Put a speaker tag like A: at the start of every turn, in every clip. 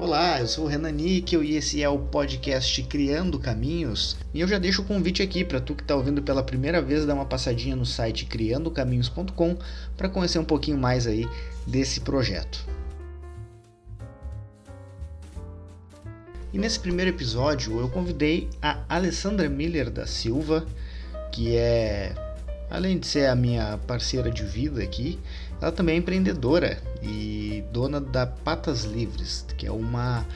A: Olá, eu sou o Renan Níquel e esse é o podcast Criando Caminhos. E eu já deixo o convite aqui para tu que está ouvindo pela primeira vez dar uma passadinha no site criandocaminhos.com para conhecer um pouquinho mais aí desse projeto. E nesse primeiro episódio eu convidei a Alessandra Miller da Silva, que é além de ser a minha parceira de vida aqui, ela também é empreendedora e dona da Patas Livres, que é uma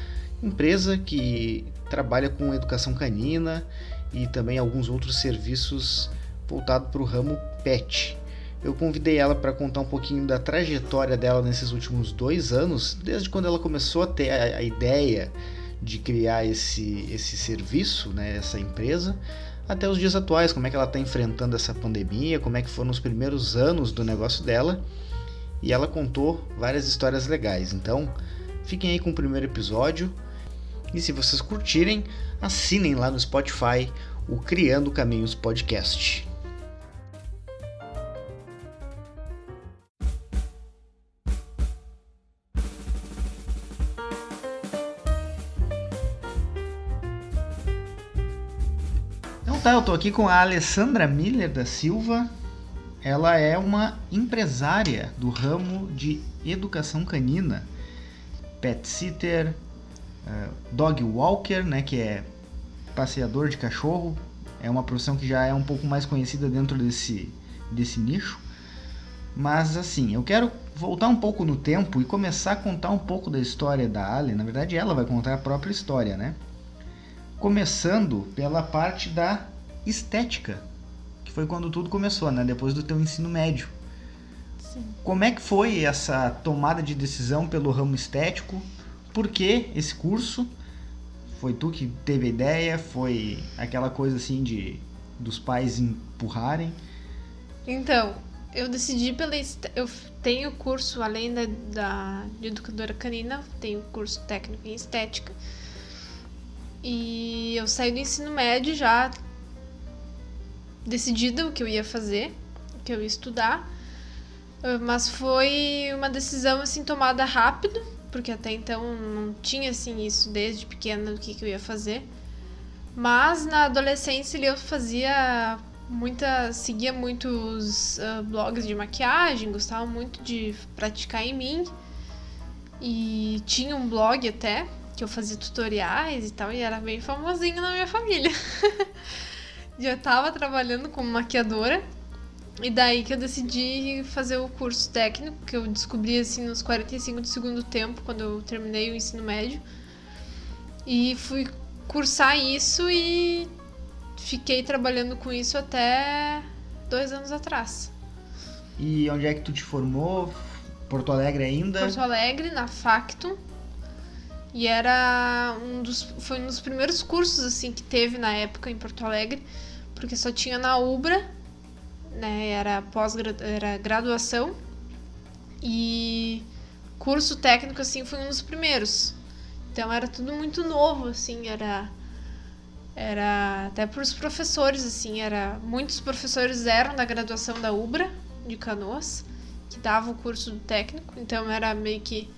A: empresa que trabalha com educação canina e também alguns outros serviços voltados para o ramo pet. Eu convidei ela para contar um pouquinho da trajetória dela nesses últimos dois anos, desde quando ela começou a ter a, a ideia de criar esse, esse serviço, né, essa empresa, até os dias atuais, como é que ela está enfrentando essa pandemia, como é que foram os primeiros anos do negócio dela. E ela contou várias histórias legais. Então, fiquem aí com o primeiro episódio. E se vocês curtirem, assinem lá no Spotify o Criando Caminhos Podcast. tá, eu tô aqui com a Alessandra Miller da Silva. Ela é uma empresária do ramo de educação canina, pet sitter, uh, dog walker, né, que é passeador de cachorro. É uma profissão que já é um pouco mais conhecida dentro desse, desse nicho. Mas assim, eu quero voltar um pouco no tempo e começar a contar um pouco da história da Ali. Na verdade, ela vai contar a própria história, né? Começando pela parte da estética, foi quando tudo começou, né? Depois do teu ensino médio. Sim. Como é que foi essa tomada de decisão pelo ramo estético? Por que esse curso? Foi tu que teve a ideia? Foi aquela coisa assim de dos pais empurrarem?
B: Então, eu decidi pela eu tenho curso além da, da de educadora canina, tenho curso técnico em estética. E eu saí do ensino médio já decidida o que eu ia fazer, o que eu ia estudar. Ah, mas foi uma decisão assim tomada rápido, porque até então não tinha assim isso desde pequena do que, que eu ia fazer. Mas na adolescência eu fazia muita seguia muitos uh, blogs de maquiagem, gostava muito de praticar em mim. E tinha um blog até que eu fazia tutoriais e tal e era bem famosinho na minha família. já estava trabalhando como maquiadora. E daí que eu decidi fazer o curso técnico, que eu descobri assim nos 45 do segundo tempo, quando eu terminei o ensino médio. E fui cursar isso e fiquei trabalhando com isso até dois anos atrás.
A: E onde é que tu te formou? Porto Alegre ainda?
B: Porto Alegre, na Factum. E era um dos. Foi um dos primeiros cursos assim que teve na época em Porto Alegre, porque só tinha na Ubra, né? Era pós era graduação. E curso técnico assim foi um dos primeiros. Então era tudo muito novo, assim, era era até para os professores assim, era muitos professores eram da graduação da Ubra de Canoas, que dava o curso do técnico, então era meio que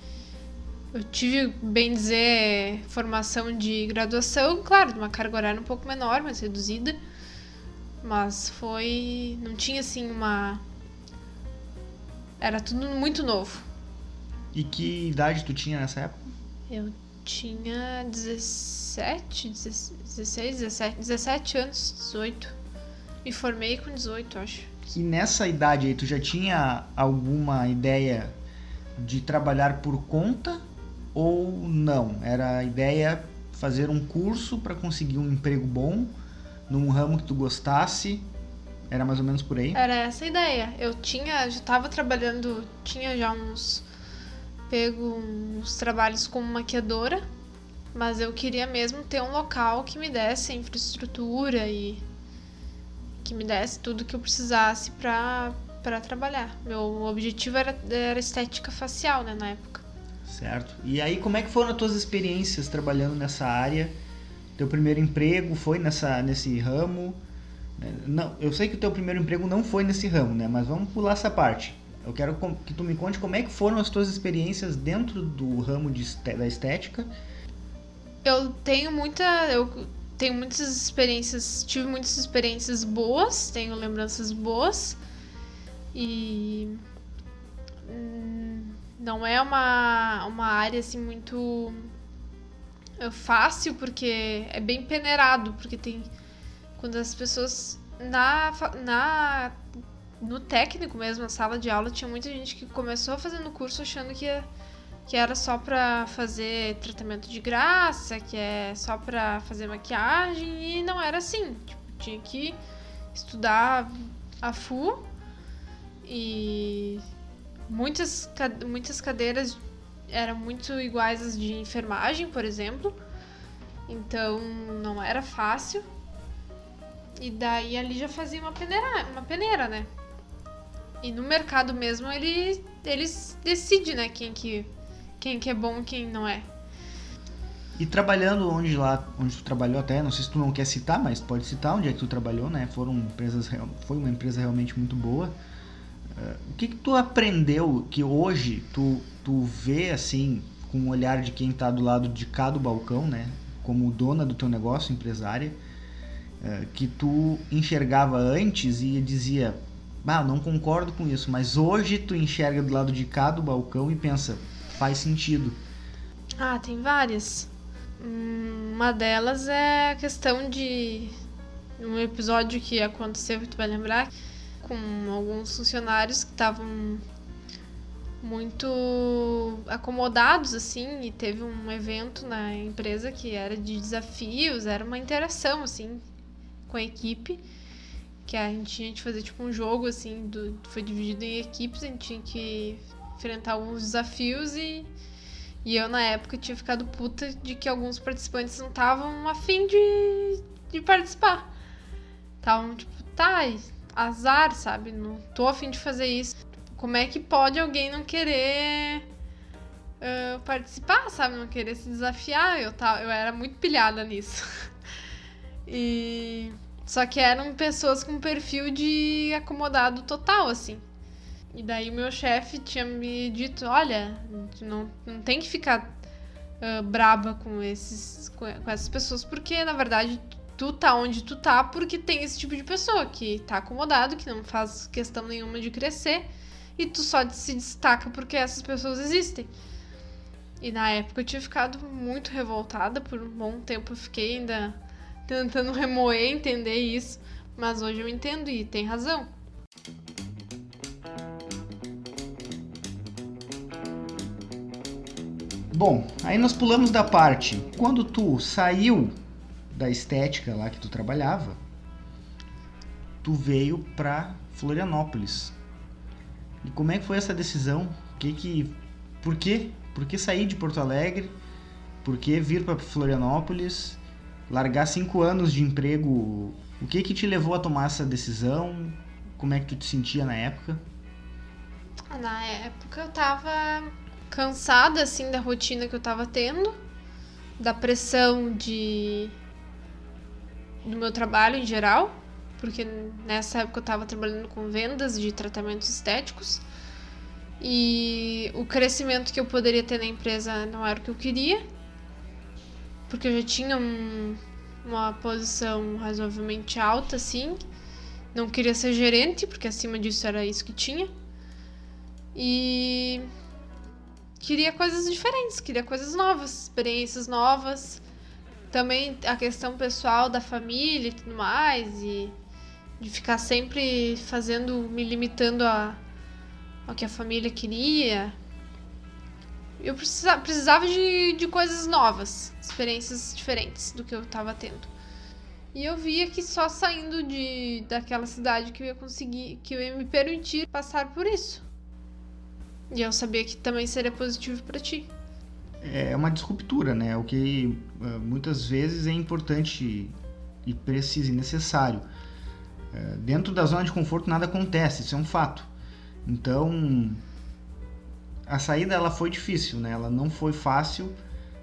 B: eu tive, bem dizer, formação de graduação, claro, de uma carga horária um pouco menor, mais reduzida. Mas foi. Não tinha assim uma. Era tudo muito novo.
A: E que idade tu tinha nessa época?
B: Eu tinha 17, 16, 17, 17 anos, 18. Me formei com 18, acho.
A: E nessa idade aí, tu já tinha alguma ideia de trabalhar por conta ou não? Era a ideia fazer um curso para conseguir um emprego bom num ramo que tu gostasse? Era mais ou menos por aí?
B: Era essa a ideia. Eu tinha, já estava trabalhando, tinha já uns pego uns trabalhos como maquiadora, mas eu queria mesmo ter um local que me desse infraestrutura e que me desse tudo que eu precisasse para para trabalhar. Meu objetivo era, era estética facial, né, na época.
A: Certo. E aí, como é que foram as tuas experiências trabalhando nessa área? Teu primeiro emprego foi nessa, nesse ramo? Não, eu sei que o teu primeiro emprego não foi nesse ramo, né? Mas vamos pular essa parte. Eu quero que tu me conte como é que foram as tuas experiências dentro do ramo de, da estética.
B: Eu tenho muita. Eu tenho muitas experiências. Tive muitas experiências boas, tenho lembranças boas. E. Hum, não é uma, uma área assim muito é fácil porque é bem peneirado, porque tem quando as pessoas na na no técnico mesmo, na sala de aula, tinha muita gente que começou fazendo curso achando que que era só pra fazer tratamento de graça, que é só pra fazer maquiagem, e não era assim. Tipo, tinha que estudar a FU e muitas, muitas cadeiras eram muito iguais às de enfermagem, por exemplo. Então não era fácil. E daí ali já fazia uma peneira, uma peneira, né? E no mercado mesmo ele, eles decidem, né, quem que, quem que é bom e quem não é.
A: E trabalhando onde lá, onde tu trabalhou até, não sei se tu não quer citar, mas pode citar onde é que tu trabalhou, né? Foram empresas, foi uma empresa realmente muito boa. O que que tu aprendeu que hoje tu tu vê assim, com o olhar de quem está do lado de cá do balcão, né? Como dona do teu negócio, empresária, é, que tu enxergava antes e dizia, ah, não concordo com isso, mas hoje tu enxerga do lado de cá do balcão e pensa, faz sentido.
B: Ah, tem várias. Hum, uma delas é a questão de um episódio que aconteceu, que tu vai lembrar, com alguns funcionários que estavam muito acomodados assim e teve um evento na empresa que era de desafios, era uma interação assim com a equipe que a gente tinha que fazer tipo um jogo assim, do, foi dividido em equipes, a gente tinha que enfrentar alguns desafios e e eu na época tinha ficado puta de que alguns participantes não estavam afim de, de participar. Estavam tipo, tá, azar, sabe? Não tô afim de fazer isso. Como é que pode alguém não querer uh, participar, sabe? Não querer se desafiar? Eu, tava, eu era muito pilhada nisso. e. Só que eram pessoas com perfil de acomodado total, assim. E daí o meu chefe tinha me dito, olha, não, não tem que ficar uh, braba com, esses, com, essas pessoas, porque na verdade tu tá onde tu tá porque tem esse tipo de pessoa que tá acomodado, que não faz questão nenhuma de crescer e tu só se destaca porque essas pessoas existem. E na época eu tinha ficado muito revoltada, por um bom tempo eu fiquei ainda tentando remoer, entender isso, mas hoje eu entendo e tem razão.
A: Bom, aí nós pulamos da parte. Quando tu saiu da estética lá que tu trabalhava, tu veio pra Florianópolis. E como é que foi essa decisão? Que que, por quê? Por que sair de Porto Alegre? Por que vir para Florianópolis? Largar cinco anos de emprego? O que que te levou a tomar essa decisão? Como é que tu te sentia na época?
B: Na época eu tava cansada assim da rotina que eu tava tendo, da pressão de do meu trabalho em geral porque nessa época eu estava trabalhando com vendas de tratamentos estéticos e o crescimento que eu poderia ter na empresa não era o que eu queria, porque eu já tinha um, uma posição razoavelmente alta, assim. Não queria ser gerente, porque acima disso era isso que tinha. E queria coisas diferentes, queria coisas novas, experiências novas. Também a questão pessoal da família e tudo mais. E de ficar sempre fazendo, me limitando a, ao que a família queria. Eu precisava, precisava de, de coisas novas, experiências diferentes do que eu estava tendo. E eu via que só saindo de, daquela cidade que eu ia conseguir, que eu ia me permitir passar por isso. E eu sabia que também seria positivo para ti.
A: É uma disruptura, né? O que uh, muitas vezes é importante e preciso e necessário. É, dentro da zona de conforto nada acontece, isso é um fato. Então, a saída ela foi difícil, né? Ela não foi fácil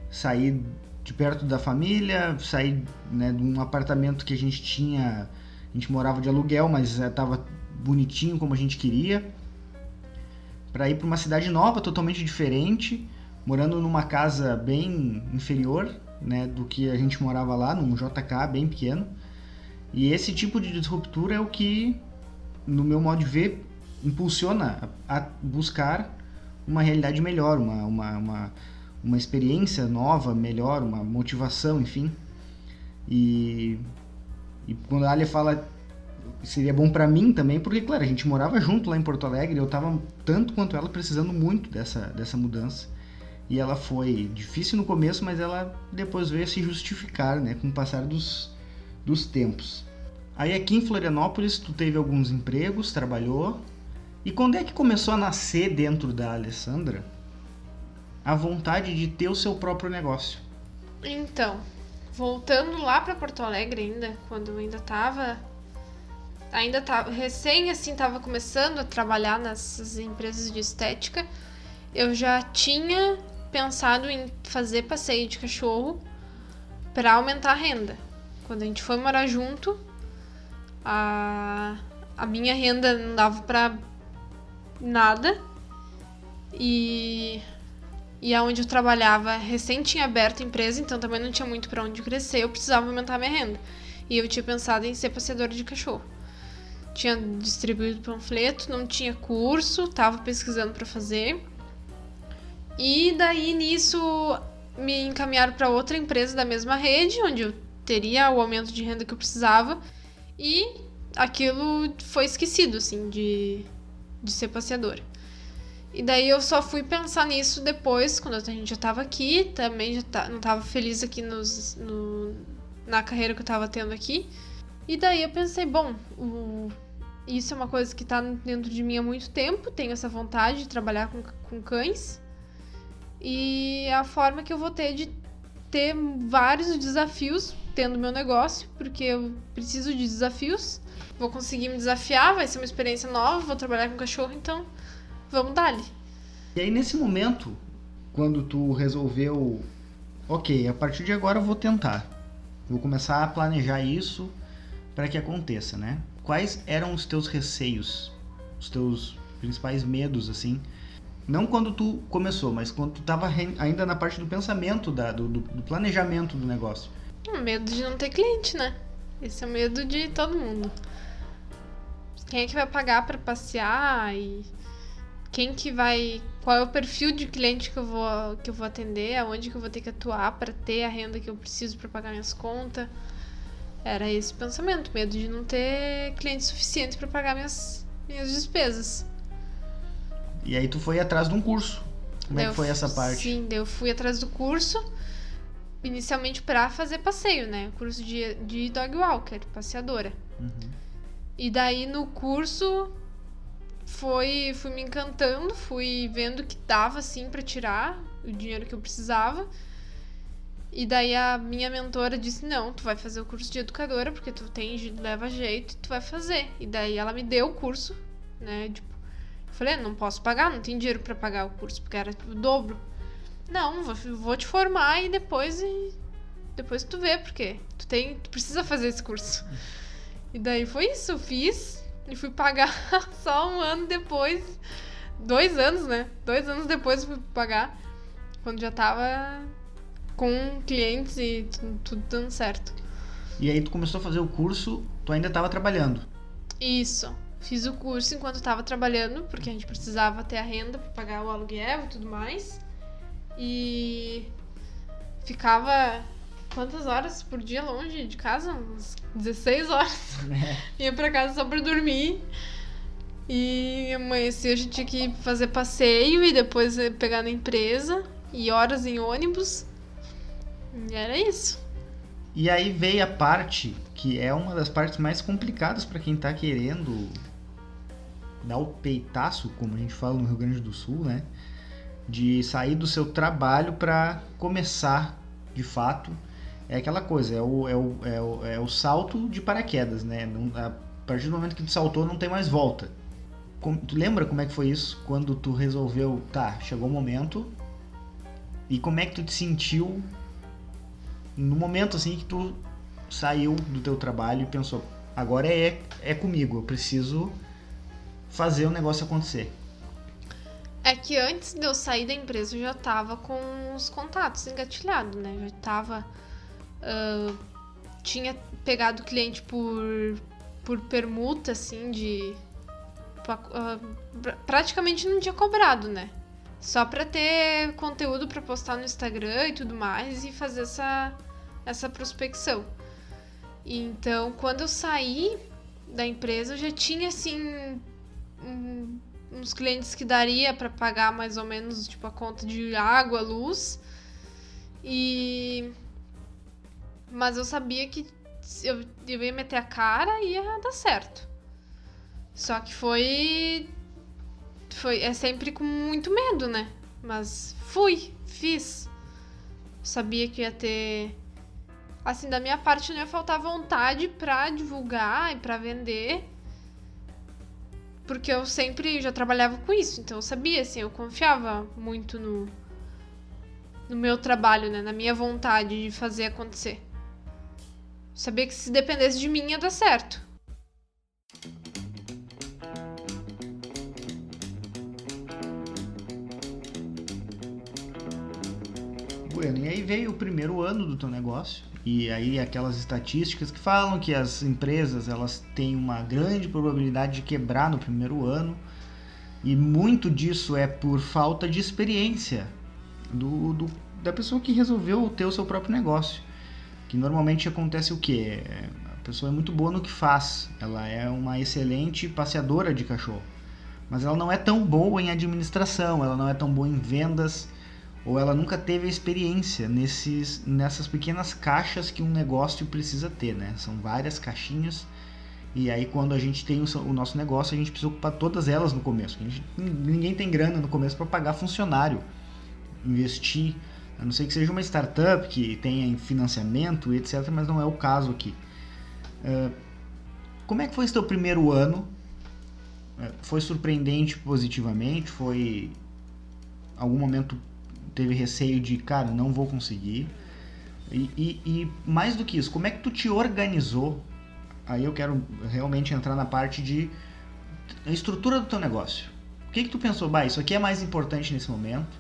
A: sair de perto da família, sair né, de um apartamento que a gente tinha, a gente morava de aluguel, mas estava bonitinho como a gente queria. para ir para uma cidade nova, totalmente diferente, morando numa casa bem inferior, né, do que a gente morava lá, num JK bem pequeno. E esse tipo de disruptura é o que, no meu modo de ver, impulsiona a buscar uma realidade melhor, uma, uma, uma, uma experiência nova, melhor, uma motivação, enfim. E, e quando a Alia fala seria bom para mim também, porque, claro, a gente morava junto lá em Porto Alegre, eu tava tanto quanto ela precisando muito dessa, dessa mudança. E ela foi difícil no começo, mas ela depois veio a se justificar, né, com o passar dos, dos tempos. Aí aqui em Florianópolis tu teve alguns empregos, trabalhou. E quando é que começou a nascer dentro da Alessandra a vontade de ter o seu próprio negócio?
B: Então, voltando lá para Porto Alegre ainda, quando ainda tava ainda tava recém assim tava começando a trabalhar nessas empresas de estética, eu já tinha pensado em fazer passeio de cachorro para aumentar a renda. Quando a gente foi morar junto, a, a minha renda não dava para nada. E e aonde eu trabalhava recém tinha aberto a empresa, então também não tinha muito para onde crescer, eu precisava aumentar minha renda. E eu tinha pensado em ser passeadora de cachorro. Tinha distribuído panfleto, não tinha curso, tava pesquisando para fazer. E daí nisso me encaminharam para outra empresa da mesma rede, onde eu teria o aumento de renda que eu precisava. E aquilo foi esquecido, assim, de, de ser passeadora. E daí eu só fui pensar nisso depois, quando a gente já tava aqui, também já tá, não tava feliz aqui nos, no, na carreira que eu tava tendo aqui. E daí eu pensei, bom, o, isso é uma coisa que tá dentro de mim há muito tempo, tenho essa vontade de trabalhar com, com cães. E a forma que eu vou ter de ter vários desafios tendo meu negócio, porque eu preciso de desafios. Vou conseguir me desafiar, vai ser uma experiência nova, vou trabalhar com cachorro, então vamos dali.
A: E aí nesse momento, quando tu resolveu, ok, a partir de agora eu vou tentar, vou começar a planejar isso para que aconteça, né? Quais eram os teus receios, os teus principais medos, assim? Não quando tu começou, mas quando tu estava ainda na parte do pensamento, da, do, do planejamento do negócio.
B: O medo de não ter cliente, né? Esse é o medo de todo mundo. Quem é que vai pagar para passear e quem que vai, qual é o perfil de cliente que eu vou que eu vou atender, aonde que eu vou ter que atuar para ter a renda que eu preciso para pagar minhas contas. Era esse pensamento, medo de não ter cliente suficiente para pagar minhas minhas despesas.
A: E aí tu foi atrás de um curso. Como é que foi essa parte?
B: Sim, eu fui atrás do curso inicialmente para fazer passeio, né? Curso de, de dog walker, passeadora. Uhum. E daí no curso foi fui me encantando, fui vendo que dava assim para tirar o dinheiro que eu precisava. E daí a minha mentora disse: "Não, tu vai fazer o curso de educadora porque tu tem leva jeito, tu vai fazer". E daí ela me deu o curso, né? Eu falei: ah, "Não posso pagar, não tenho dinheiro para pagar o curso porque era o dobro". Não, vou te formar e depois e depois tu vê, porque tu tem, tu precisa fazer esse curso. E daí foi isso, eu fiz e fui pagar só um ano depois, dois anos, né? Dois anos depois eu fui pagar, quando já tava com clientes e tudo, tudo dando certo.
A: E aí tu começou a fazer o curso, tu ainda estava trabalhando?
B: Isso. Fiz o curso enquanto estava trabalhando, porque a gente precisava ter a renda para pagar o aluguel e tudo mais. E ficava quantas horas por dia longe de casa? Uns 16 horas. É. Ia pra casa só pra dormir. E amanhecia a gente tinha que fazer passeio e depois pegar na empresa. E horas em ônibus. E era isso.
A: E aí veio a parte que é uma das partes mais complicadas para quem tá querendo dar o peitaço, como a gente fala no Rio Grande do Sul, né? de sair do seu trabalho para começar de fato. É aquela coisa, é o, é o, é o, é o salto de paraquedas, né? Não, a partir do momento que tu saltou, não tem mais volta. Como, tu lembra como é que foi isso? Quando tu resolveu, tá, chegou o momento. E como é que tu te sentiu no momento assim que tu saiu do teu trabalho e pensou, agora é, é comigo, eu preciso fazer o negócio acontecer.
B: É que antes de eu sair da empresa eu já tava com os contatos engatilhados, né? Já tava. Uh, tinha pegado cliente por, por permuta, assim, de. Uh, praticamente não tinha cobrado, né? Só pra ter conteúdo pra postar no Instagram e tudo mais e fazer essa, essa prospecção. Então, quando eu saí da empresa, eu já tinha, assim. Uns clientes que daria para pagar mais ou menos tipo a conta de água, luz. E mas eu sabia que eu, eu ia meter a cara e ia dar certo. Só que foi foi é sempre com muito medo, né? Mas fui, fiz. Sabia que ia ter assim, da minha parte não ia faltar vontade para divulgar e para vender porque eu sempre já trabalhava com isso, então eu sabia, assim, eu confiava muito no, no meu trabalho, né? Na minha vontade de fazer acontecer. sabia que se dependesse de mim ia dar certo.
A: Bueno, e aí veio o primeiro ano do teu negócio. E aí aquelas estatísticas que falam que as empresas elas têm uma grande probabilidade de quebrar no primeiro ano. E muito disso é por falta de experiência do, do da pessoa que resolveu ter o seu próprio negócio. Que normalmente acontece o quê? A pessoa é muito boa no que faz. Ela é uma excelente passeadora de cachorro. Mas ela não é tão boa em administração, ela não é tão boa em vendas, ou ela nunca teve a experiência nesses, nessas pequenas caixas que um negócio precisa ter, né? São várias caixinhas e aí quando a gente tem o, o nosso negócio a gente precisa ocupar todas elas no começo. Gente, ninguém tem grana no começo para pagar funcionário, investir, a não ser que seja uma startup que tenha financiamento, etc. Mas não é o caso aqui. Uh, como é que foi esse teu primeiro ano? Uh, foi surpreendente positivamente? Foi algum momento teve receio de, cara, não vou conseguir. E, e, e, mais do que isso, como é que tu te organizou? Aí eu quero realmente entrar na parte de a estrutura do teu negócio. O que que tu pensou, bah, isso aqui é mais importante nesse momento,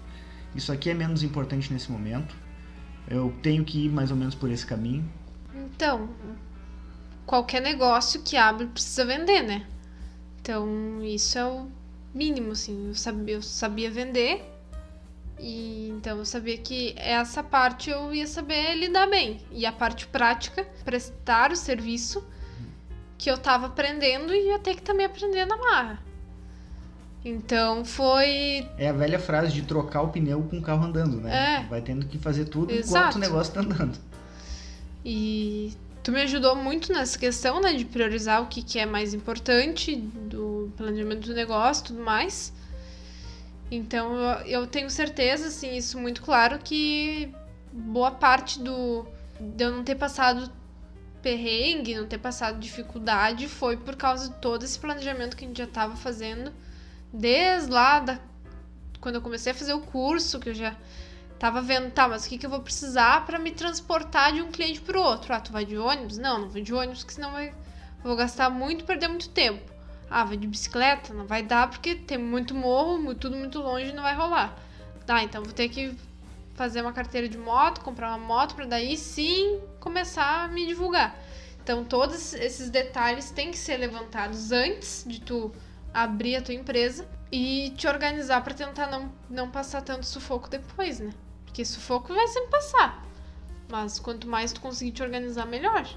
A: isso aqui é menos importante nesse momento, eu tenho que ir mais ou menos por esse caminho?
B: Então, qualquer negócio que abre precisa vender, né? Então, isso é o mínimo, assim. Eu sabia, eu sabia vender, e então eu sabia que essa parte eu ia saber lidar bem. E a parte prática, prestar o serviço que eu tava aprendendo e ia ter que também aprender na marra. Então foi.
A: É a velha frase de trocar o pneu com o carro andando, né? É. Vai tendo que fazer tudo Exato. enquanto o negócio tá andando.
B: E tu me ajudou muito nessa questão, né? De priorizar o que, que é mais importante do planejamento do negócio e tudo mais. Então eu, tenho certeza, assim, isso muito claro, que boa parte do de eu não ter passado perrengue, não ter passado dificuldade, foi por causa de todo esse planejamento que a gente já estava fazendo desde lá da, quando eu comecei a fazer o curso, que eu já tava vendo, tá, mas o que, que eu vou precisar para me transportar de um cliente para o outro? Ah, tu vai de ônibus? Não, não vou de ônibus, porque senão vai, vou gastar muito, perder muito tempo. Ah, vai de bicicleta? Não vai dar porque tem muito morro, tudo muito longe não vai rolar. Tá, então vou ter que fazer uma carteira de moto, comprar uma moto para daí sim começar a me divulgar. Então todos esses detalhes têm que ser levantados antes de tu abrir a tua empresa e te organizar para tentar não, não passar tanto sufoco depois, né? Porque sufoco vai sempre passar. Mas quanto mais tu conseguir te organizar, melhor.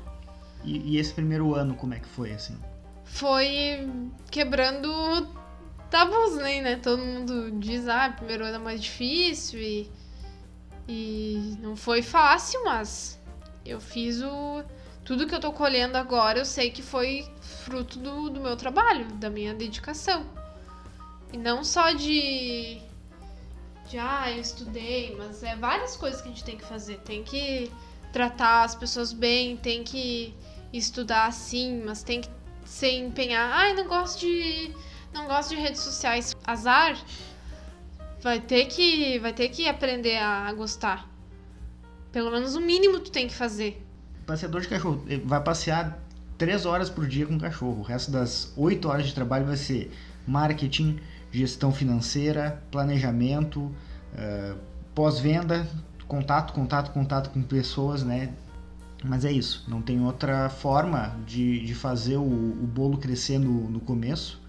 A: E, e esse primeiro ano, como é que foi, assim?
B: Foi quebrando tabus, né, né? Todo mundo diz, ah, primeiro ano é mais difícil e, e não foi fácil, mas eu fiz o. Tudo que eu tô colhendo agora, eu sei que foi fruto do, do meu trabalho, da minha dedicação. E não só de. De, ah, eu estudei, mas é várias coisas que a gente tem que fazer. Tem que tratar as pessoas bem, tem que estudar sim, mas tem que se empenhar, ai, não gosto de não gosto de redes sociais, azar, vai ter que vai ter que aprender a gostar. Pelo menos o mínimo tu tem que fazer.
A: Passeador de cachorro vai passear três horas por dia com o cachorro. O resto das oito horas de trabalho vai ser marketing, gestão financeira, planejamento, uh, pós-venda, contato, contato, contato com pessoas, né? Mas é isso, não tem outra forma de, de fazer o, o bolo crescer no, no começo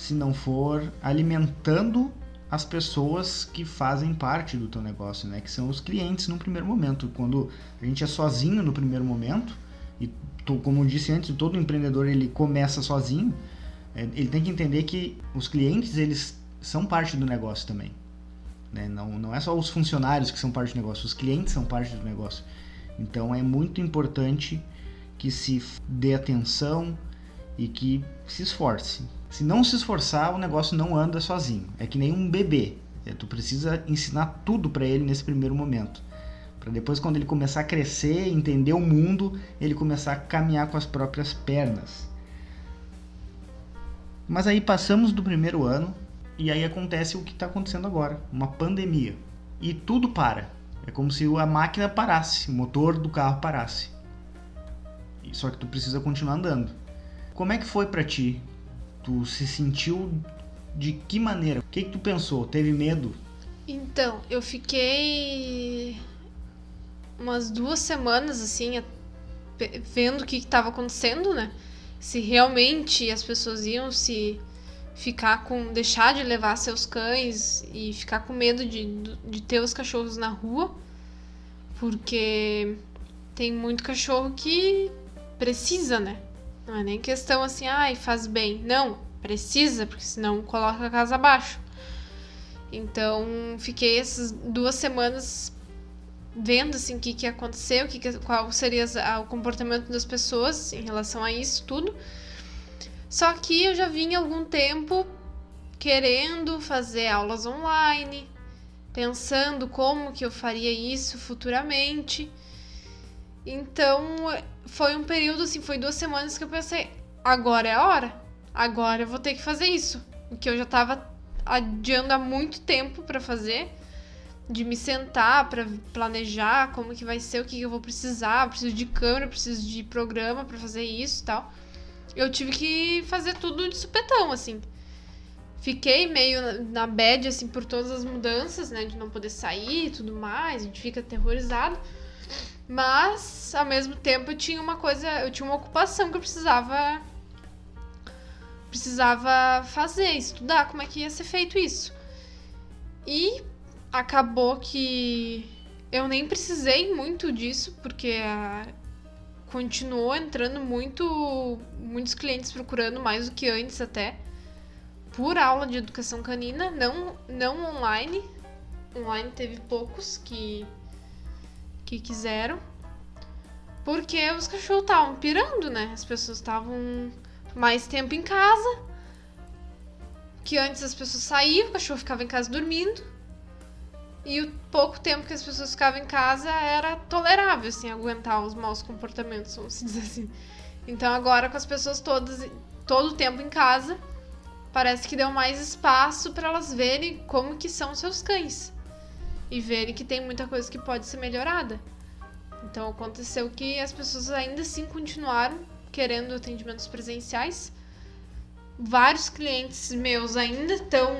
A: se não for alimentando as pessoas que fazem parte do teu negócio, né? Que são os clientes no primeiro momento. Quando a gente é sozinho no primeiro momento, e como eu disse antes, todo empreendedor ele começa sozinho, é, ele tem que entender que os clientes eles são parte do negócio também. Né? Não, não é só os funcionários que são parte do negócio, os clientes são parte do negócio. Então é muito importante que se dê atenção e que se esforce. Se não se esforçar, o negócio não anda sozinho. É que nem um bebê. É, tu precisa ensinar tudo para ele nesse primeiro momento. Para depois, quando ele começar a crescer, entender o mundo, ele começar a caminhar com as próprias pernas. Mas aí passamos do primeiro ano e aí acontece o que está acontecendo agora: uma pandemia. E tudo para. É como se a máquina parasse, o motor do carro parasse. Só que tu precisa continuar andando. Como é que foi para ti Tu se sentiu de que maneira? O que, que tu pensou? Teve medo?
B: Então, eu fiquei umas duas semanas assim, vendo o que estava acontecendo, né? Se realmente as pessoas iam se ficar com. deixar de levar seus cães e ficar com medo de, de ter os cachorros na rua. Porque tem muito cachorro que precisa, né? Não é nem questão assim, ai, faz bem. Não, precisa, porque senão coloca a casa abaixo. Então, fiquei essas duas semanas vendo assim o que, que aconteceu, que que, qual seria o comportamento das pessoas em relação a isso tudo. Só que eu já vinha algum tempo querendo fazer aulas online, pensando como que eu faria isso futuramente. Então, foi um período assim, foi duas semanas que eu pensei, agora é a hora. Agora eu vou ter que fazer isso. O que eu já tava adiando há muito tempo para fazer, de me sentar para planejar como que vai ser, o que, que eu vou precisar, preciso de câmera, preciso de programa para fazer isso tal. Eu tive que fazer tudo de supetão, assim. Fiquei meio na bad, assim, por todas as mudanças, né? De não poder sair e tudo mais, a gente fica aterrorizado. Mas, ao mesmo tempo, eu tinha uma coisa, eu tinha uma ocupação que eu precisava precisava fazer, estudar como é que ia ser feito isso. E acabou que eu nem precisei muito disso, porque a, continuou entrando muito muitos clientes procurando mais do que antes até por aula de educação canina, não não online. Online teve poucos que que quiseram. Porque os cachorros estavam pirando, né? As pessoas estavam mais tempo em casa. Que antes as pessoas saíam, o cachorro ficava em casa dormindo. E o pouco tempo que as pessoas ficavam em casa era tolerável, assim, aguentar os maus comportamentos, vamos dizer assim. Então agora com as pessoas todas, todo o tempo em casa, parece que deu mais espaço para elas verem como que são seus cães e verem que tem muita coisa que pode ser melhorada. Então aconteceu que as pessoas ainda assim continuaram querendo atendimentos presenciais. Vários clientes meus ainda estão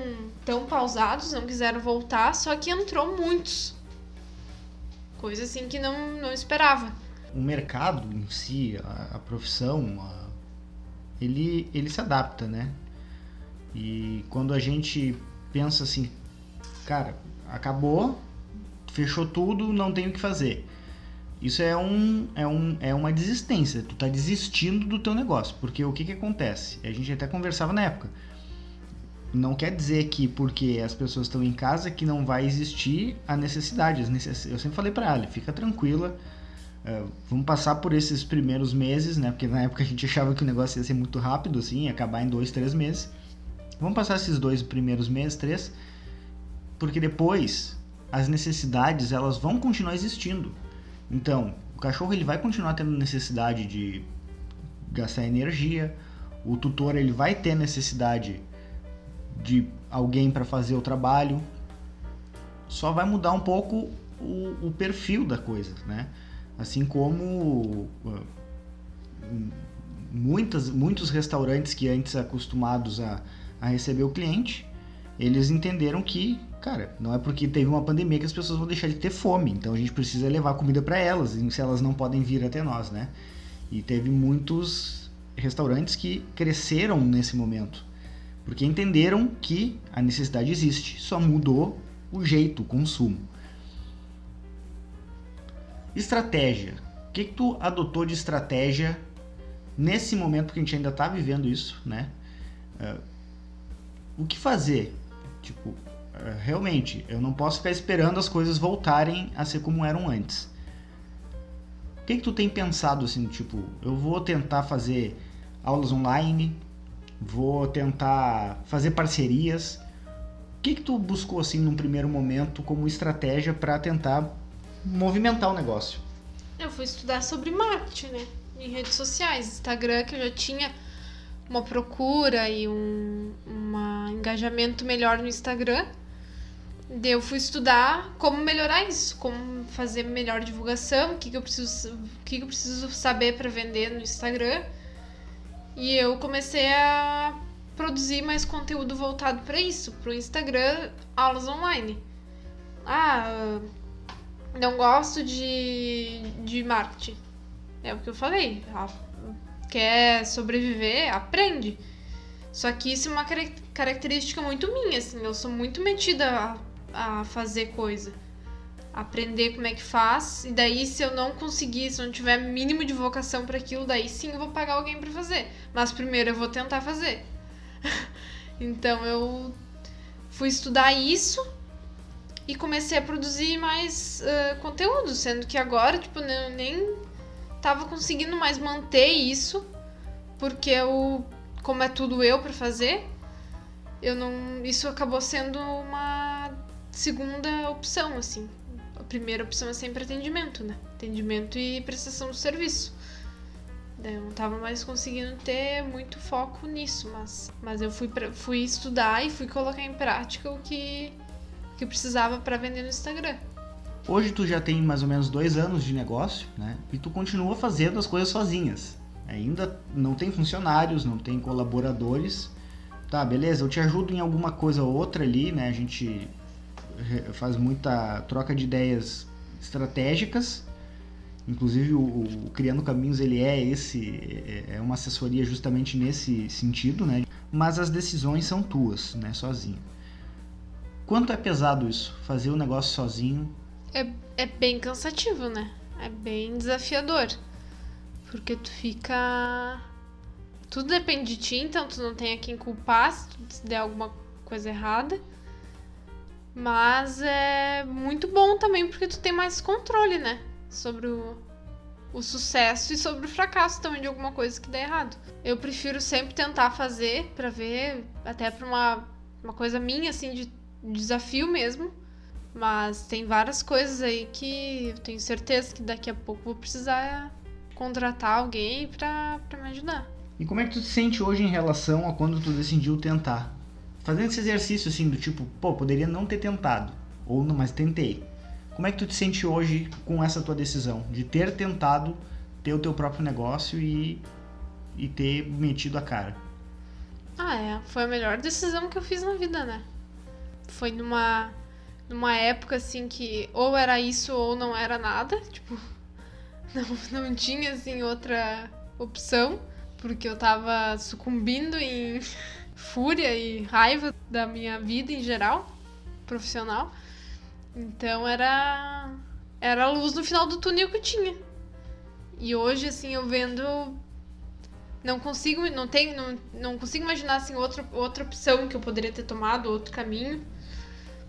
B: tão pausados, não quiseram voltar, só que entrou muitos. Coisa assim que não, não esperava.
A: O mercado em si, a, a profissão, a, ele, ele se adapta, né? E quando a gente pensa assim, cara, acabou, fechou tudo, não tem o que fazer. Isso é, um, é, um, é uma desistência, tu tá desistindo do teu negócio, porque o que que acontece? A gente até conversava na época. Não quer dizer que porque as pessoas estão em casa que não vai existir a necessidade. Eu sempre falei para ela, fica tranquila, uh, vamos passar por esses primeiros meses, né? Porque na época a gente achava que o negócio ia ser muito rápido, assim, ia acabar em dois, três meses. Vamos passar esses dois primeiros meses, três, porque depois as necessidades elas vão continuar existindo. Então, o cachorro ele vai continuar tendo necessidade de gastar energia, o tutor ele vai ter necessidade de alguém para fazer o trabalho, só vai mudar um pouco o, o perfil da coisa, né? Assim como uh, muitas, muitos restaurantes que antes acostumados a, a receber o cliente, eles entenderam que, cara, não é porque teve uma pandemia que as pessoas vão deixar de ter fome. Então a gente precisa levar comida para elas, se elas não podem vir até nós, né? E teve muitos restaurantes que cresceram nesse momento, porque entenderam que a necessidade existe, só mudou o jeito, o consumo. Estratégia. O que, que tu adotou de estratégia nesse momento que a gente ainda está vivendo isso, né? Uh, o que fazer? Tipo, realmente, eu não posso ficar esperando as coisas voltarem a ser como eram antes. O que, que tu tem pensado assim, tipo, eu vou tentar fazer aulas online, vou tentar fazer parcerias. O que, que tu buscou assim num primeiro momento como estratégia para tentar movimentar o negócio?
B: Eu fui estudar sobre marketing, né? Em redes sociais, Instagram, que eu já tinha uma procura e um uma engajamento melhor no Instagram. Eu fui estudar como melhorar isso, como fazer melhor divulgação, o que, que eu preciso, o que, que eu preciso saber para vender no Instagram. E eu comecei a produzir mais conteúdo voltado para isso, para o Instagram, aulas online. Ah, não gosto de, de marketing. É o que eu falei. Quer sobreviver? Aprende. Só que isso é uma característica muito minha, assim. Eu sou muito metida a, a fazer coisa. Aprender como é que faz. E daí, se eu não conseguir, se eu não tiver mínimo de vocação para aquilo, daí sim eu vou pagar alguém para fazer. Mas primeiro eu vou tentar fazer. então eu fui estudar isso e comecei a produzir mais uh, conteúdo, sendo que agora, tipo, eu nem tava conseguindo mais manter isso, porque eu, como é tudo eu para fazer, eu não, isso acabou sendo uma segunda opção, assim. A primeira opção é sempre atendimento, né? Atendimento e prestação de serviço. Eu não tava mais conseguindo ter muito foco nisso, mas, mas eu fui, pra, fui estudar e fui colocar em prática o que que precisava para vender no Instagram.
A: Hoje tu já tem mais ou menos dois anos de negócio, né? E tu continua fazendo as coisas sozinhas. Ainda não tem funcionários, não tem colaboradores. Tá, beleza, eu te ajudo em alguma coisa ou outra ali, né? A gente faz muita troca de ideias estratégicas. Inclusive o, o Criando Caminhos ele é esse é, é uma assessoria justamente nesse sentido, né? Mas as decisões são tuas, né? Sozinho. Quanto é pesado isso? Fazer o negócio sozinho?
B: É, é bem cansativo, né? É bem desafiador. Porque tu fica. Tudo depende de ti, então tu não tem a quem culpar se, der alguma coisa errada. Mas é muito bom também porque tu tem mais controle, né? Sobre o, o sucesso e sobre o fracasso também de alguma coisa que der errado. Eu prefiro sempre tentar fazer para ver, até pra uma, uma coisa minha, assim, de desafio mesmo. Mas tem várias coisas aí que eu tenho certeza que daqui a pouco vou precisar contratar alguém pra, pra me ajudar.
A: E como é que tu te sente hoje em relação a quando tu decidiu tentar? Fazendo esse exercício assim, do tipo, pô, poderia não ter tentado, ou não, mas tentei. Como é que tu te sente hoje com essa tua decisão de ter tentado ter o teu próprio negócio e, e ter metido a cara?
B: Ah, é. Foi a melhor decisão que eu fiz na vida, né? foi numa numa época assim que ou era isso ou não era nada, tipo, não, não tinha assim outra opção, porque eu tava sucumbindo em fúria e raiva da minha vida em geral, profissional. Então era era a luz no final do túnel que eu tinha. E hoje assim eu vendo não consigo não tenho não, não consigo imaginar assim outra outra opção que eu poderia ter tomado, outro caminho.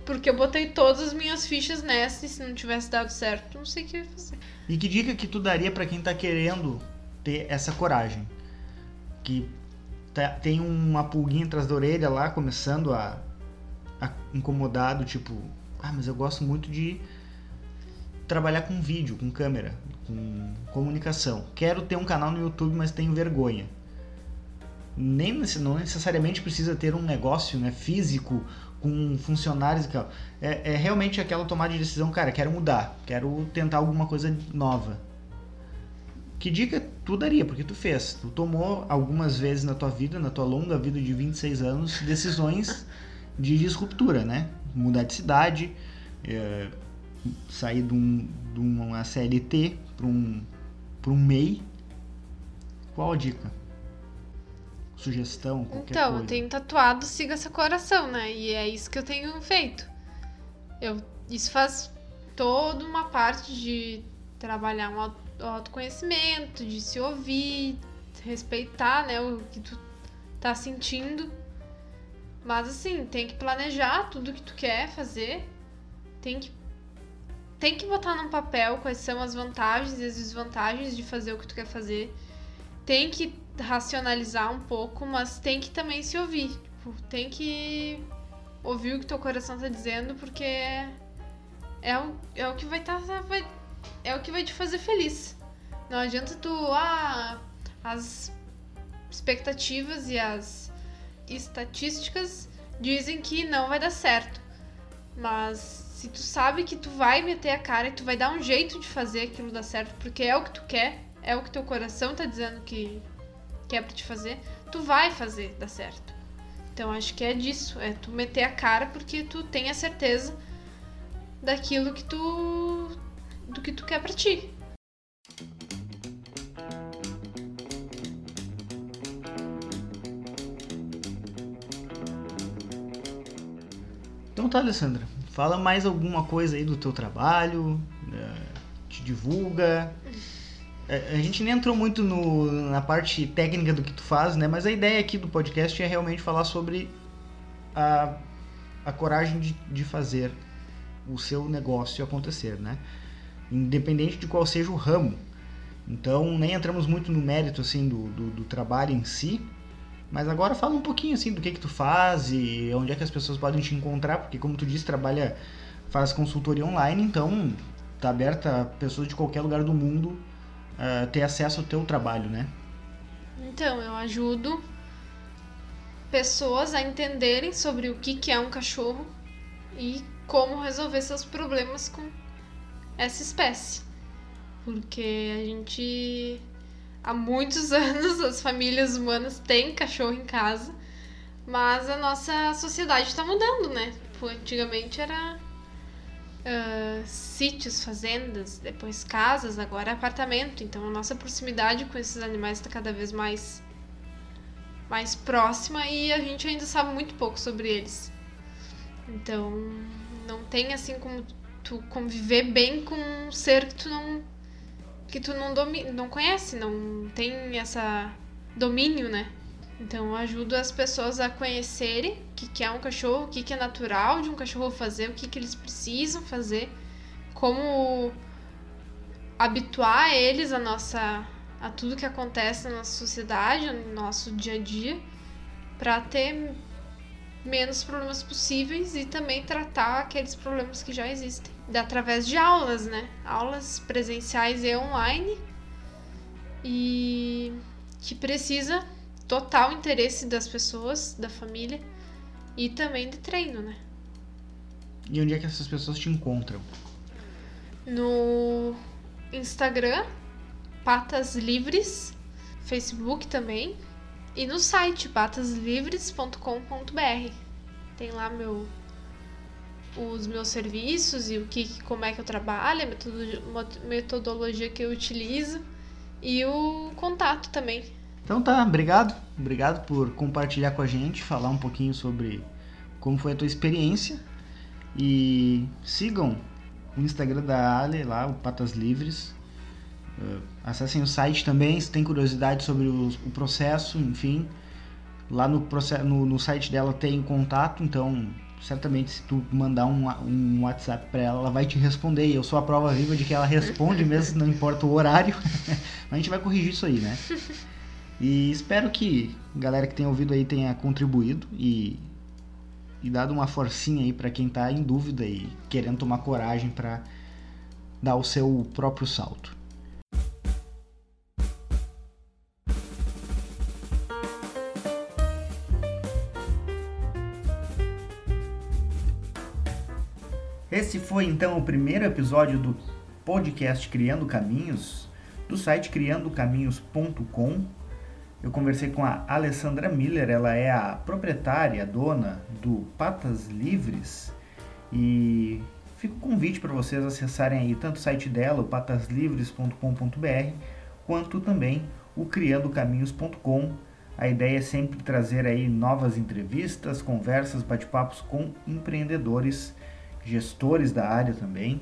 B: Porque eu botei todas as minhas fichas nessa e se não tivesse dado certo, não sei o que ia fazer.
A: E que dica que tu daria para quem tá querendo ter essa coragem? Que tá, tem uma pulguinha atrás da orelha lá, começando a, a incomodar, do tipo, ah, mas eu gosto muito de trabalhar com vídeo, com câmera, com comunicação. Quero ter um canal no YouTube, mas tenho vergonha. Nem não necessariamente precisa ter um negócio né, físico com funcionários e tal. É, é realmente aquela tomada de decisão, cara, quero mudar, quero tentar alguma coisa nova. Que dica tu daria? Porque tu fez. Tu tomou algumas vezes na tua vida, na tua longa vida de 26 anos, decisões de disruptura, né? Mudar de cidade, é, sair de, um, de uma CLT para um, um MEI. Qual a dica? Sugestão? Qualquer
B: então,
A: coisa.
B: eu tenho tatuado Siga Seu Coração, né? E é isso que eu tenho feito. Eu, isso faz toda uma parte de trabalhar um autoconhecimento, de se ouvir, respeitar, né, o que tu tá sentindo. Mas assim, tem que planejar tudo que tu quer fazer. Tem que tem que botar num papel quais são as vantagens e as desvantagens de fazer o que tu quer fazer. Tem que racionalizar um pouco, mas tem que também se ouvir. Tipo, tem que ouvir o que teu coração tá dizendo, porque é o, é o que vai estar. Tá, vai, é o que vai te fazer feliz. Não adianta tu. Ah, as expectativas e as estatísticas dizem que não vai dar certo. Mas se tu sabe que tu vai meter a cara e tu vai dar um jeito de fazer aquilo dar certo, porque é o que tu quer, é o que teu coração tá dizendo que, que é pra te fazer, tu vai fazer dar certo. Então acho que é disso, é tu meter a cara porque tu tem a certeza daquilo que tu do que tu quer para ti.
A: Então tá, Alessandra. Fala mais alguma coisa aí do teu trabalho, é, te divulga. É, a gente nem entrou muito no, na parte técnica do que tu faz, né? Mas a ideia aqui do podcast é realmente falar sobre a, a coragem de, de fazer o seu negócio acontecer, né? Independente de qual seja o ramo. Então, nem entramos muito no mérito, assim, do, do, do trabalho em si, mas agora fala um pouquinho, assim, do que que tu faz e onde é que as pessoas podem te encontrar, porque como tu disse, trabalha, faz consultoria online, então tá aberta a pessoas de qualquer lugar do mundo uh, ter acesso ao teu trabalho, né?
B: Então, eu ajudo pessoas a entenderem sobre o que, que é um cachorro e como resolver seus problemas com essa espécie. Porque a gente há muitos anos as famílias humanas têm cachorro em casa, mas a nossa sociedade está mudando, né? Tipo, antigamente era uh, sítios, fazendas, depois casas, agora é apartamento. Então a nossa proximidade com esses animais está cada vez mais mais próxima e a gente ainda sabe muito pouco sobre eles. Então não tem assim como tu conviver bem com um ser que tu não que tu não domi não conhece, não tem essa domínio, né? Então eu ajudo as pessoas a conhecerem o que, que é um cachorro, o que, que é natural de um cachorro fazer, o que, que eles precisam fazer, como habituar eles a nossa a tudo que acontece na nossa sociedade, no nosso dia a dia, para ter menos problemas possíveis e também tratar aqueles problemas que já existem através de aulas, né? Aulas presenciais e online e que precisa total interesse das pessoas, da família e também de treino, né?
A: E onde é que essas pessoas te encontram?
B: No Instagram, Patas Livres, Facebook também, e no site pataslivres.com.br. Tem lá meu os meus serviços e o que como é que eu trabalho, a metodologia que eu utilizo e o contato também.
A: Então tá, obrigado. Obrigado por compartilhar com a gente, falar um pouquinho sobre como foi a tua experiência. E sigam o Instagram da Ale lá, o Patas Livres. Uh, acessem o site também se tem curiosidade sobre o, o processo, enfim. Lá no, no, no, site dela tem contato, então certamente se tu mandar um, um WhatsApp para ela, ela vai te responder. E eu sou a prova viva de que ela responde mesmo, não importa o horário. Mas a gente vai corrigir isso aí, né? E espero que a galera que tem ouvido aí tenha contribuído e, e dado uma forcinha aí para quem tá em dúvida e querendo tomar coragem para dar o seu próprio salto. Esse foi então o primeiro episódio do podcast Criando Caminhos, do site criandocaminhos.com. Eu conversei com a Alessandra Miller, ela é a proprietária, dona do Patas Livres e fica o convite para vocês acessarem aí tanto o site dela, o pataslivres.com.br, quanto também o criandocaminhos.com. A ideia é sempre trazer aí novas entrevistas, conversas, bate-papos com empreendedores, gestores da área também,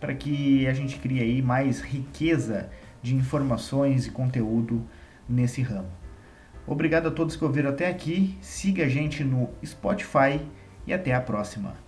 A: para que a gente crie aí mais riqueza de informações e conteúdo nesse ramo. Obrigado a todos que ouviram até aqui, siga a gente no Spotify e até a próxima.